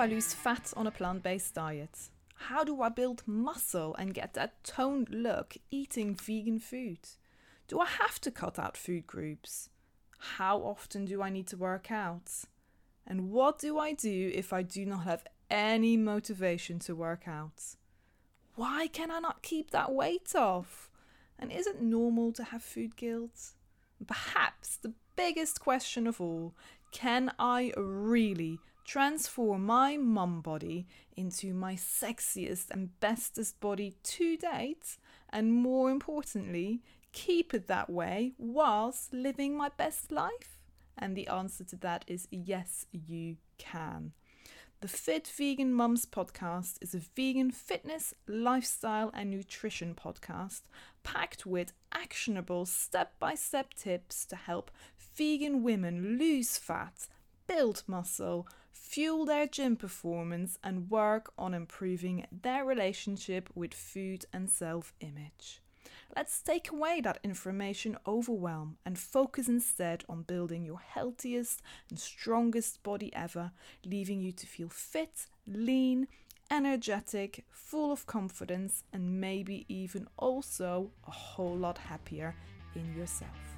I lose fat on a plant based diet? How do I build muscle and get that toned look eating vegan food? Do I have to cut out food groups? How often do I need to work out? And what do I do if I do not have any motivation to work out? Why can I not keep that weight off? And is it normal to have food guilt? Perhaps the biggest question of all can I really transform my mum body into my sexiest and bestest body to date? And more importantly, keep it that way whilst living my best life? And the answer to that is yes, you can. The Fit Vegan Mums podcast is a vegan fitness, lifestyle, and nutrition podcast packed with actionable step by step tips to help vegan women lose fat, build muscle, fuel their gym performance, and work on improving their relationship with food and self image. Let's take away that information overwhelm and focus instead on building your healthiest and strongest body ever, leaving you to feel fit, lean, energetic, full of confidence, and maybe even also a whole lot happier in yourself.